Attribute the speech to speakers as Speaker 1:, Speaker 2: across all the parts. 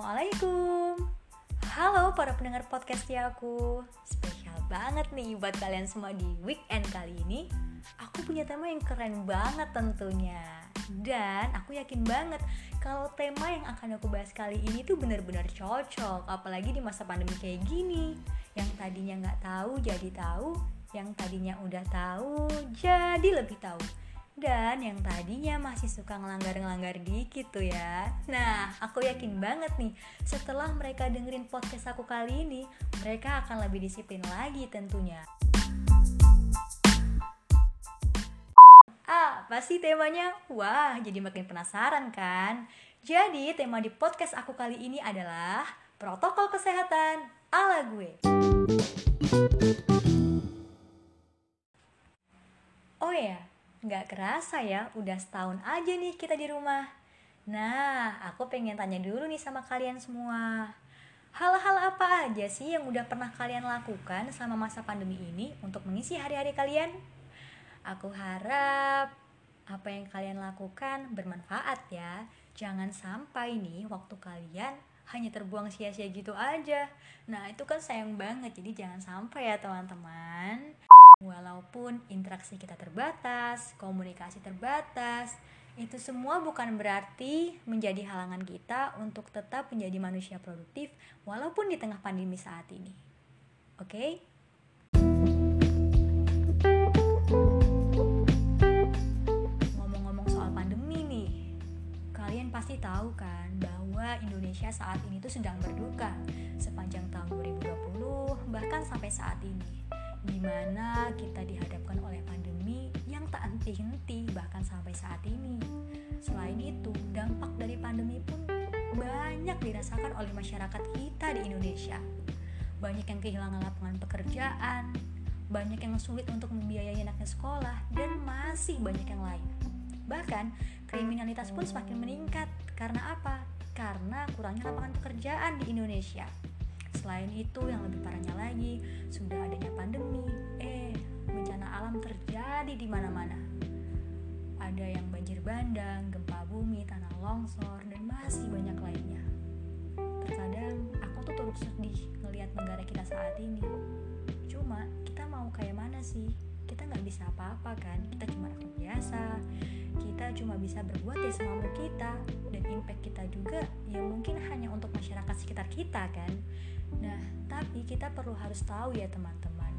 Speaker 1: Assalamualaikum. Halo para pendengar podcast aku. Spesial banget nih buat kalian semua di weekend kali ini. Aku punya tema yang keren banget tentunya. Dan aku yakin banget kalau tema yang akan aku bahas kali ini tuh bener-bener cocok Apalagi di masa pandemi kayak gini. Yang tadinya nggak tahu jadi tahu Yang tadinya udah tahu jadi lebih tahu dan yang tadinya masih suka ngelanggar-ngelanggar dikit tuh ya Nah, aku yakin banget nih Setelah mereka dengerin podcast aku kali ini Mereka akan lebih disiplin lagi tentunya Ah, pasti temanya? Wah, jadi makin penasaran kan? Jadi, tema di podcast aku kali ini adalah Protokol Kesehatan ala gue Oh ya, Nggak kerasa ya, udah setahun aja nih kita di rumah. Nah, aku pengen tanya dulu nih sama kalian semua. Hal-hal apa aja sih yang udah pernah kalian lakukan selama masa pandemi ini untuk mengisi hari-hari kalian? Aku harap apa yang kalian lakukan bermanfaat ya. Jangan sampai nih waktu kalian hanya terbuang sia-sia gitu aja. Nah, itu kan sayang banget. Jadi jangan sampai ya, teman-teman. Walaupun interaksi kita terbatas, komunikasi terbatas, itu semua bukan berarti menjadi halangan kita untuk tetap menjadi manusia produktif walaupun di tengah pandemi saat ini. Oke? Okay? Ngomong-ngomong soal pandemi nih, kalian pasti tahu kan bahwa Indonesia saat ini tuh sedang berduka sepanjang tahun 2020 bahkan sampai saat ini di mana kita dihadapkan oleh pandemi yang tak henti-henti bahkan sampai saat ini. Selain itu, dampak dari pandemi pun banyak dirasakan oleh masyarakat kita di Indonesia. Banyak yang kehilangan lapangan pekerjaan, banyak yang sulit untuk membiayai anaknya sekolah, dan masih banyak yang lain. Bahkan, kriminalitas pun semakin meningkat. Karena apa? Karena kurangnya lapangan pekerjaan di Indonesia. Selain itu, yang lebih parahnya lagi, sudah adanya pandemi. Eh, bencana alam terjadi di mana-mana. Ada yang banjir bandang, gempa bumi, tanah longsor, dan masih banyak lainnya. Terkadang aku tuh turut sedih ngelihat negara kita saat ini. Cuma kita mau kayak mana sih? Kita nggak bisa apa-apa kan? Kita cuma rakyat biasa. Kita cuma bisa berbuat ya semampu kita dan impact kita juga ya mungkin hanya untuk masyarakat sekitar kita kan. Nah, tapi kita perlu harus tahu ya teman-teman,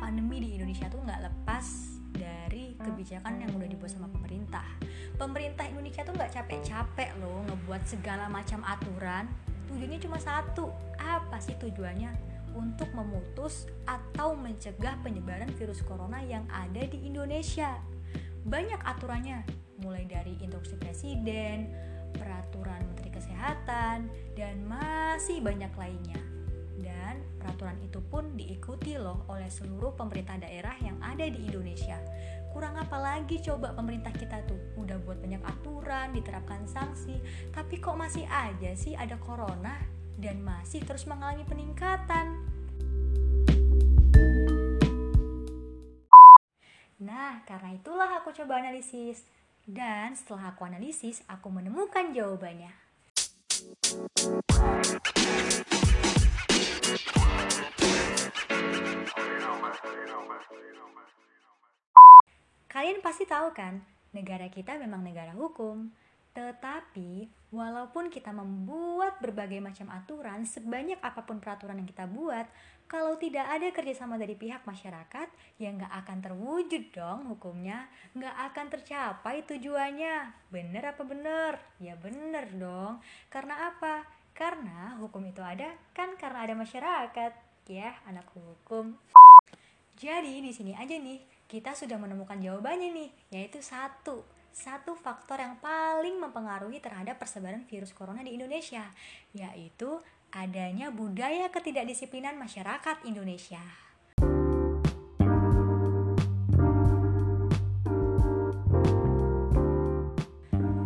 Speaker 1: pandemi di Indonesia tuh nggak lepas dari kebijakan yang udah dibuat sama pemerintah. Pemerintah Indonesia tuh nggak capek-capek loh ngebuat segala macam aturan. Tujuannya cuma satu, apa sih tujuannya? Untuk memutus atau mencegah penyebaran virus corona yang ada di Indonesia. Banyak aturannya, mulai dari instruksi presiden, peraturan Menteri Kesehatan, dan masih banyak lainnya. Dan peraturan itu pun diikuti loh oleh seluruh pemerintah daerah yang ada di Indonesia. Kurang apa lagi coba pemerintah kita tuh udah buat banyak aturan, diterapkan sanksi, tapi kok masih aja sih ada corona dan masih terus mengalami peningkatan. Nah, karena itulah aku coba analisis dan setelah aku analisis, aku menemukan jawabannya. Kalian pasti tahu kan, negara kita memang negara hukum. Tetapi, walaupun kita membuat berbagai macam aturan, sebanyak apa pun peraturan yang kita buat, kalau tidak ada kerjasama dari pihak masyarakat, ya nggak akan terwujud dong hukumnya, nggak akan tercapai tujuannya. Bener apa bener? Ya bener dong. Karena apa? Karena hukum itu ada kan karena ada masyarakat, ya anak hukum. Jadi di sini aja nih, kita sudah menemukan jawabannya nih, yaitu satu satu faktor yang paling mempengaruhi terhadap persebaran virus corona di Indonesia, yaitu adanya budaya ketidakdisiplinan masyarakat Indonesia.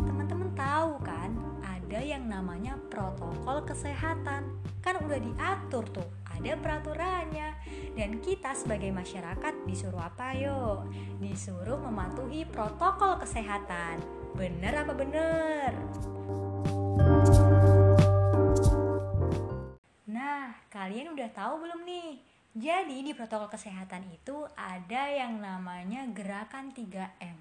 Speaker 1: Teman-teman tahu kan, ada yang namanya protokol kesehatan. Kan udah diatur tuh, ada peraturannya dan kita sebagai masyarakat disuruh apa yo? Disuruh mematuhi protokol kesehatan. Bener apa bener? kalian udah tahu belum nih? Jadi di protokol kesehatan itu ada yang namanya gerakan 3M.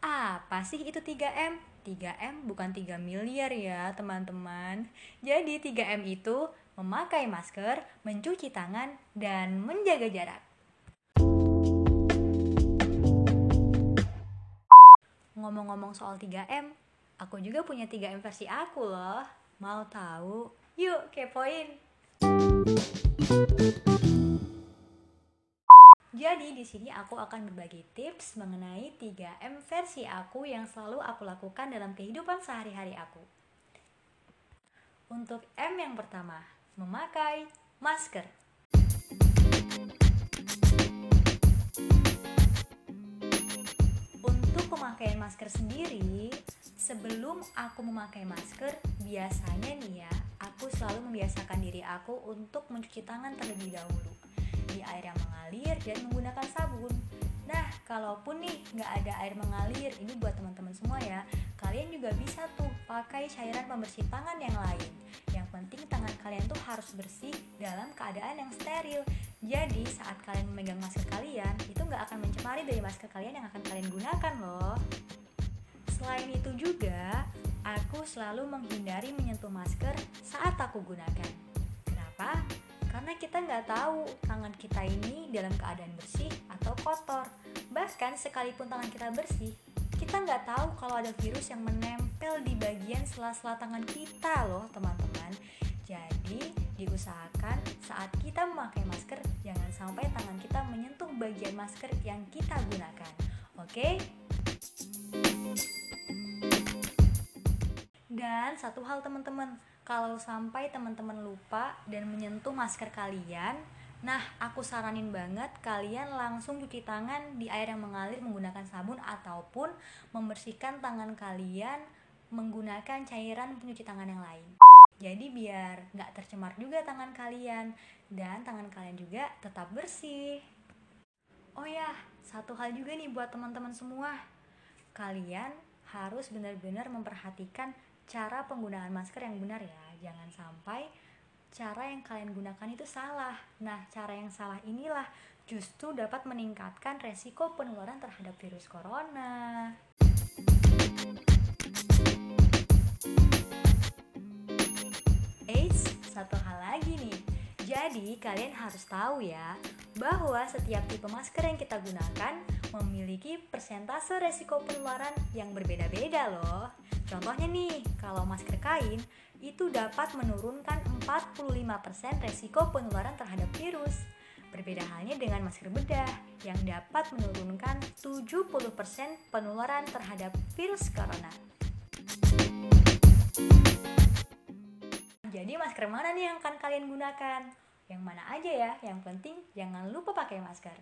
Speaker 1: Apa sih itu 3M? 3M bukan 3 miliar ya teman-teman. Jadi 3M itu memakai masker, mencuci tangan, dan menjaga jarak. Ngomong-ngomong soal 3M, aku juga punya 3M versi aku loh. Mau tahu? Yuk kepoin! Jadi di sini aku akan berbagi tips mengenai 3M versi aku yang selalu aku lakukan dalam kehidupan sehari-hari aku. Untuk M yang pertama, memakai masker. Untuk pemakaian masker sendiri, sebelum aku memakai masker, biasanya nih ya, aku selalu membiasakan diri aku untuk mencuci tangan terlebih dahulu di air yang mengalir dan menggunakan sabun. Nah, kalaupun nih nggak ada air mengalir, ini buat teman-teman semua ya, kalian juga bisa tuh pakai cairan pembersih tangan yang lain. Penting tangan kalian tuh harus bersih dalam keadaan yang steril. Jadi saat kalian memegang masker kalian, itu nggak akan mencemari dari masker kalian yang akan kalian gunakan loh. Selain itu juga, aku selalu menghindari menyentuh masker saat aku gunakan. Kenapa? Karena kita nggak tahu tangan kita ini dalam keadaan bersih atau kotor. Bahkan sekalipun tangan kita bersih, kita nggak tahu kalau ada virus yang menempel di bagian sela-sela tangan kita loh teman-teman. Jadi diusahakan saat kita memakai masker, jangan sampai tangan kita menyentuh bagian masker yang kita gunakan. Oke? Dan satu hal teman-teman, kalau sampai teman-teman lupa dan menyentuh masker kalian, nah aku saranin banget kalian langsung cuci tangan di air yang mengalir menggunakan sabun ataupun membersihkan tangan kalian menggunakan cairan pencuci tangan yang lain. Jadi biar nggak tercemar juga tangan kalian dan tangan kalian juga tetap bersih. Oh ya, satu hal juga nih buat teman-teman semua. Kalian harus benar-benar memperhatikan cara penggunaan masker yang benar ya. Jangan sampai cara yang kalian gunakan itu salah. Nah, cara yang salah inilah justru dapat meningkatkan resiko penularan terhadap virus corona. Jadi, kalian harus tahu ya, bahwa setiap tipe masker yang kita gunakan memiliki persentase resiko penularan yang berbeda-beda loh. Contohnya nih, kalau masker kain itu dapat menurunkan 45% resiko penularan terhadap virus. Berbeda halnya dengan masker bedah yang dapat menurunkan 70% penularan terhadap virus corona. Jadi masker mana nih yang akan kalian gunakan? Yang mana aja ya, yang penting jangan lupa pakai masker.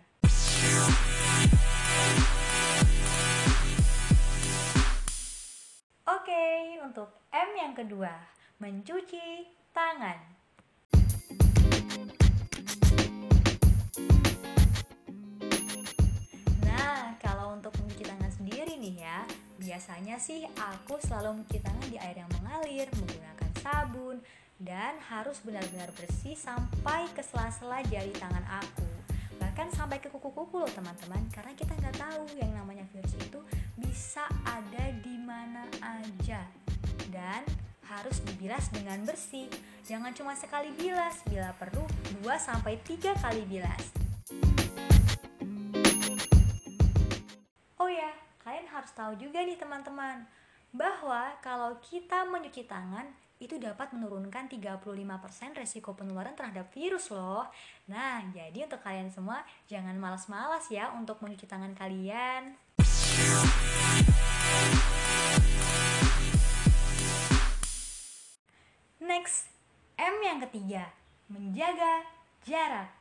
Speaker 1: Oke, untuk M yang kedua, mencuci tangan. Nah, kalau untuk mencuci tangan sendiri nih ya, biasanya sih aku selalu mencuci tangan di air yang mengalir, menggunakan sabun, dan harus benar-benar bersih sampai ke sela-sela jari tangan aku. Bahkan sampai ke kuku-kuku loh teman-teman. Karena kita nggak tahu yang namanya virus itu bisa ada di mana aja. Dan harus dibilas dengan bersih. Jangan cuma sekali bilas. Bila perlu 2 sampai 3 kali bilas. Oh ya kalian harus tahu juga nih teman-teman bahwa kalau kita mencuci tangan itu dapat menurunkan 35% resiko penularan terhadap virus loh. Nah, jadi untuk kalian semua jangan malas-malas ya untuk mencuci tangan kalian. Next, M yang ketiga, menjaga jarak.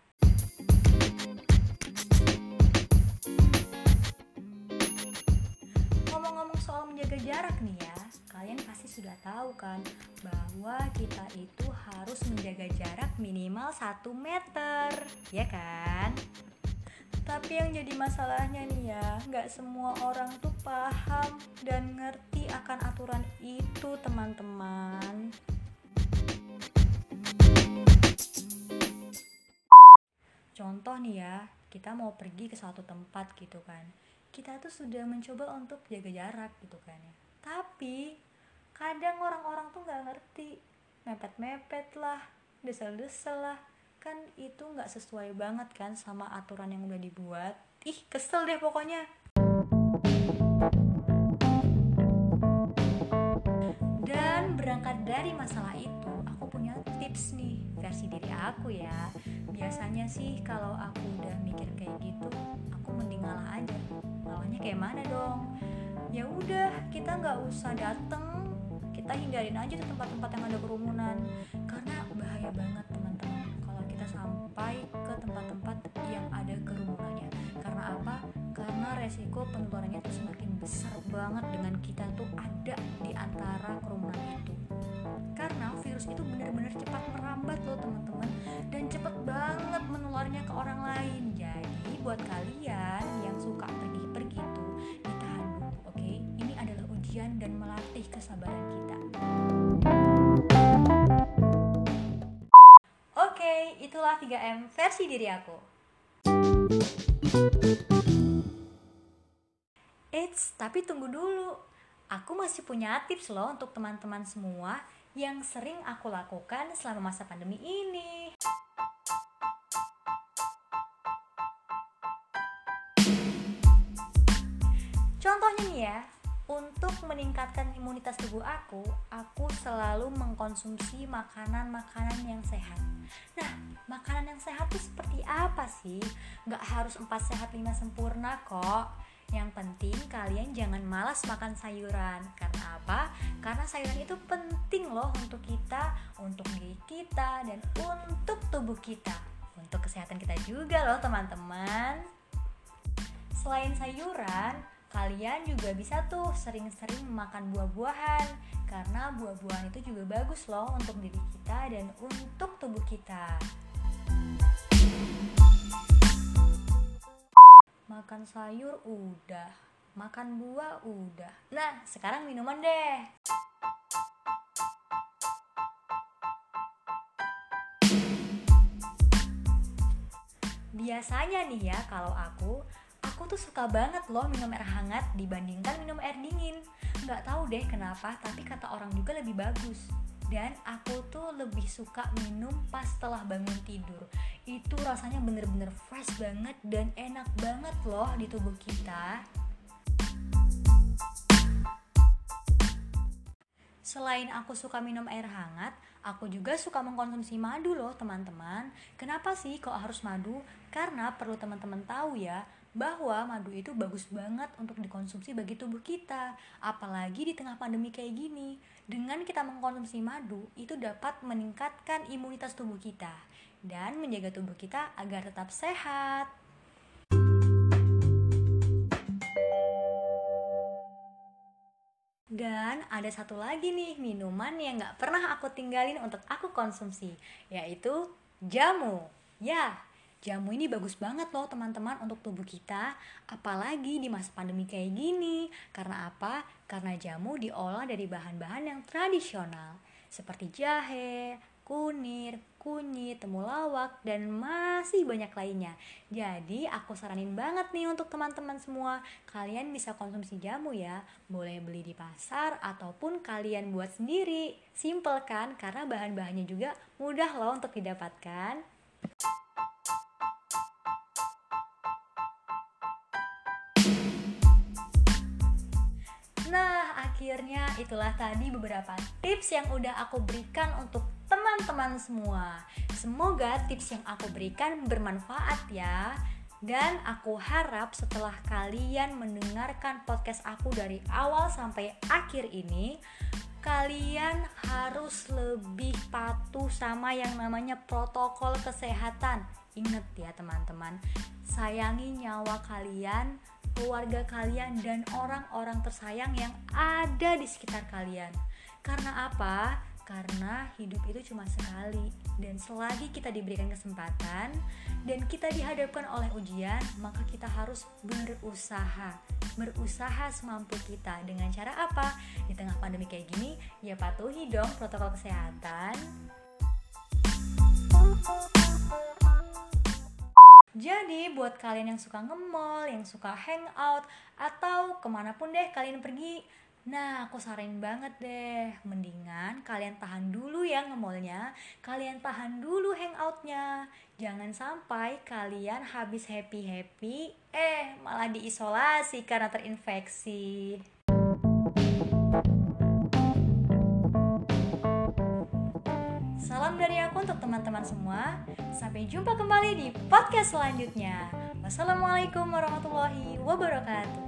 Speaker 1: Ngomong-ngomong soal menjaga jarak nih ya, sudah tahu kan bahwa kita itu harus menjaga jarak minimal 1 meter, ya kan? Tapi yang jadi masalahnya nih ya, nggak semua orang tuh paham dan ngerti akan aturan itu teman-teman. contoh nih ya kita mau pergi ke suatu tempat gitu kan kita tuh sudah mencoba untuk jaga jarak gitu kan ya tapi kadang orang-orang tuh nggak ngerti. Mepet-mepet lah desel-desel lah. Kan itu nggak sesuai banget kan sama aturan yang udah dibuat. Ih kesel deh pokoknya. Dan berangkat dari masalah itu aku punya tips nih versi diri aku ya. Biasanya sih kalau aku udah mikir kayak gitu aku mending ngalah aja. Ngalahnya kayak mana dong? Ya udah kita nggak usah dateng kita hindarin aja tuh tempat-tempat yang ada kerumunan. Karena bahaya banget teman-teman kalau kita sampai ke tempat-tempat yang ada kerumunannya karena apa? Karena resiko penularannya tuh semakin besar banget dengan kita tuh ada di antara kerumunan itu. Karena virus itu benar-benar cepat merambat loh teman-teman dan cepat banget menularnya ke orang lain. Jadi buat kalian itulah 3M versi diri aku Eits, tapi tunggu dulu. Aku masih punya tips loh untuk teman-teman semua yang sering aku lakukan selama masa pandemi ini. Contohnya nih ya, untuk meningkatkan imunitas tubuh aku, aku selalu mengkonsumsi makanan-makanan yang sehat. Nah, makanan yang sehat itu seperti apa sih? Gak harus 4 sehat 5 sempurna kok yang penting kalian jangan malas makan sayuran. Karena apa? Karena sayuran itu penting loh untuk kita, untuk diri kita, dan untuk tubuh kita. Untuk kesehatan kita juga loh teman-teman. Selain sayuran, kalian juga bisa tuh sering-sering makan buah-buahan. Karena buah-buahan itu juga bagus loh untuk diri kita dan untuk tubuh kita. makan sayur udah makan buah udah nah sekarang minuman deh biasanya nih ya kalau aku aku tuh suka banget loh minum air hangat dibandingkan minum air dingin nggak tahu deh kenapa tapi kata orang juga lebih bagus dan aku tuh lebih suka minum pas setelah bangun tidur itu rasanya bener-bener fresh banget dan enak banget loh di tubuh kita Selain aku suka minum air hangat, aku juga suka mengkonsumsi madu loh teman-teman. Kenapa sih kok harus madu? Karena perlu teman-teman tahu ya, bahwa madu itu bagus banget untuk dikonsumsi bagi tubuh kita, apalagi di tengah pandemi kayak gini. Dengan kita mengkonsumsi madu, itu dapat meningkatkan imunitas tubuh kita dan menjaga tubuh kita agar tetap sehat. Dan ada satu lagi nih minuman yang gak pernah aku tinggalin untuk aku konsumsi, yaitu jamu. Ya, Jamu ini bagus banget loh teman-teman untuk tubuh kita, apalagi di masa pandemi kayak gini. Karena apa? Karena jamu diolah dari bahan-bahan yang tradisional, seperti jahe, kunir, kunyit, temulawak, dan masih banyak lainnya. Jadi aku saranin banget nih untuk teman-teman semua, kalian bisa konsumsi jamu ya. Boleh beli di pasar ataupun kalian buat sendiri. Simple kan? Karena bahan-bahannya juga mudah loh untuk didapatkan. Akhirnya itulah tadi beberapa tips yang udah aku berikan untuk teman-teman semua. Semoga tips yang aku berikan bermanfaat ya. Dan aku harap setelah kalian mendengarkan podcast aku dari awal sampai akhir ini, kalian harus lebih patuh sama yang namanya protokol kesehatan. Ingat ya teman-teman, sayangi nyawa kalian, keluarga kalian, dan orang-orang tersayang yang ada di sekitar kalian. Karena apa? Karena hidup itu cuma sekali, dan selagi kita diberikan kesempatan dan kita dihadapkan oleh ujian, maka kita harus berusaha, berusaha semampu kita. Dengan cara apa? Di tengah pandemi kayak gini, ya patuhi dong protokol kesehatan. Jadi buat kalian yang suka nge-mall, yang suka hangout, atau ke mana pun deh kalian pergi, nah aku saranin banget deh, mendingan kalian tahan dulu ya nge-mallnya, kalian tahan dulu hangoutnya. Jangan sampai kalian habis happy-happy, eh malah diisolasi karena terinfeksi. Teman-teman semua. Sampai jumpa kembali di podcast selanjutnya. Wassalamualaikum warahmatullahi wabarakatuh.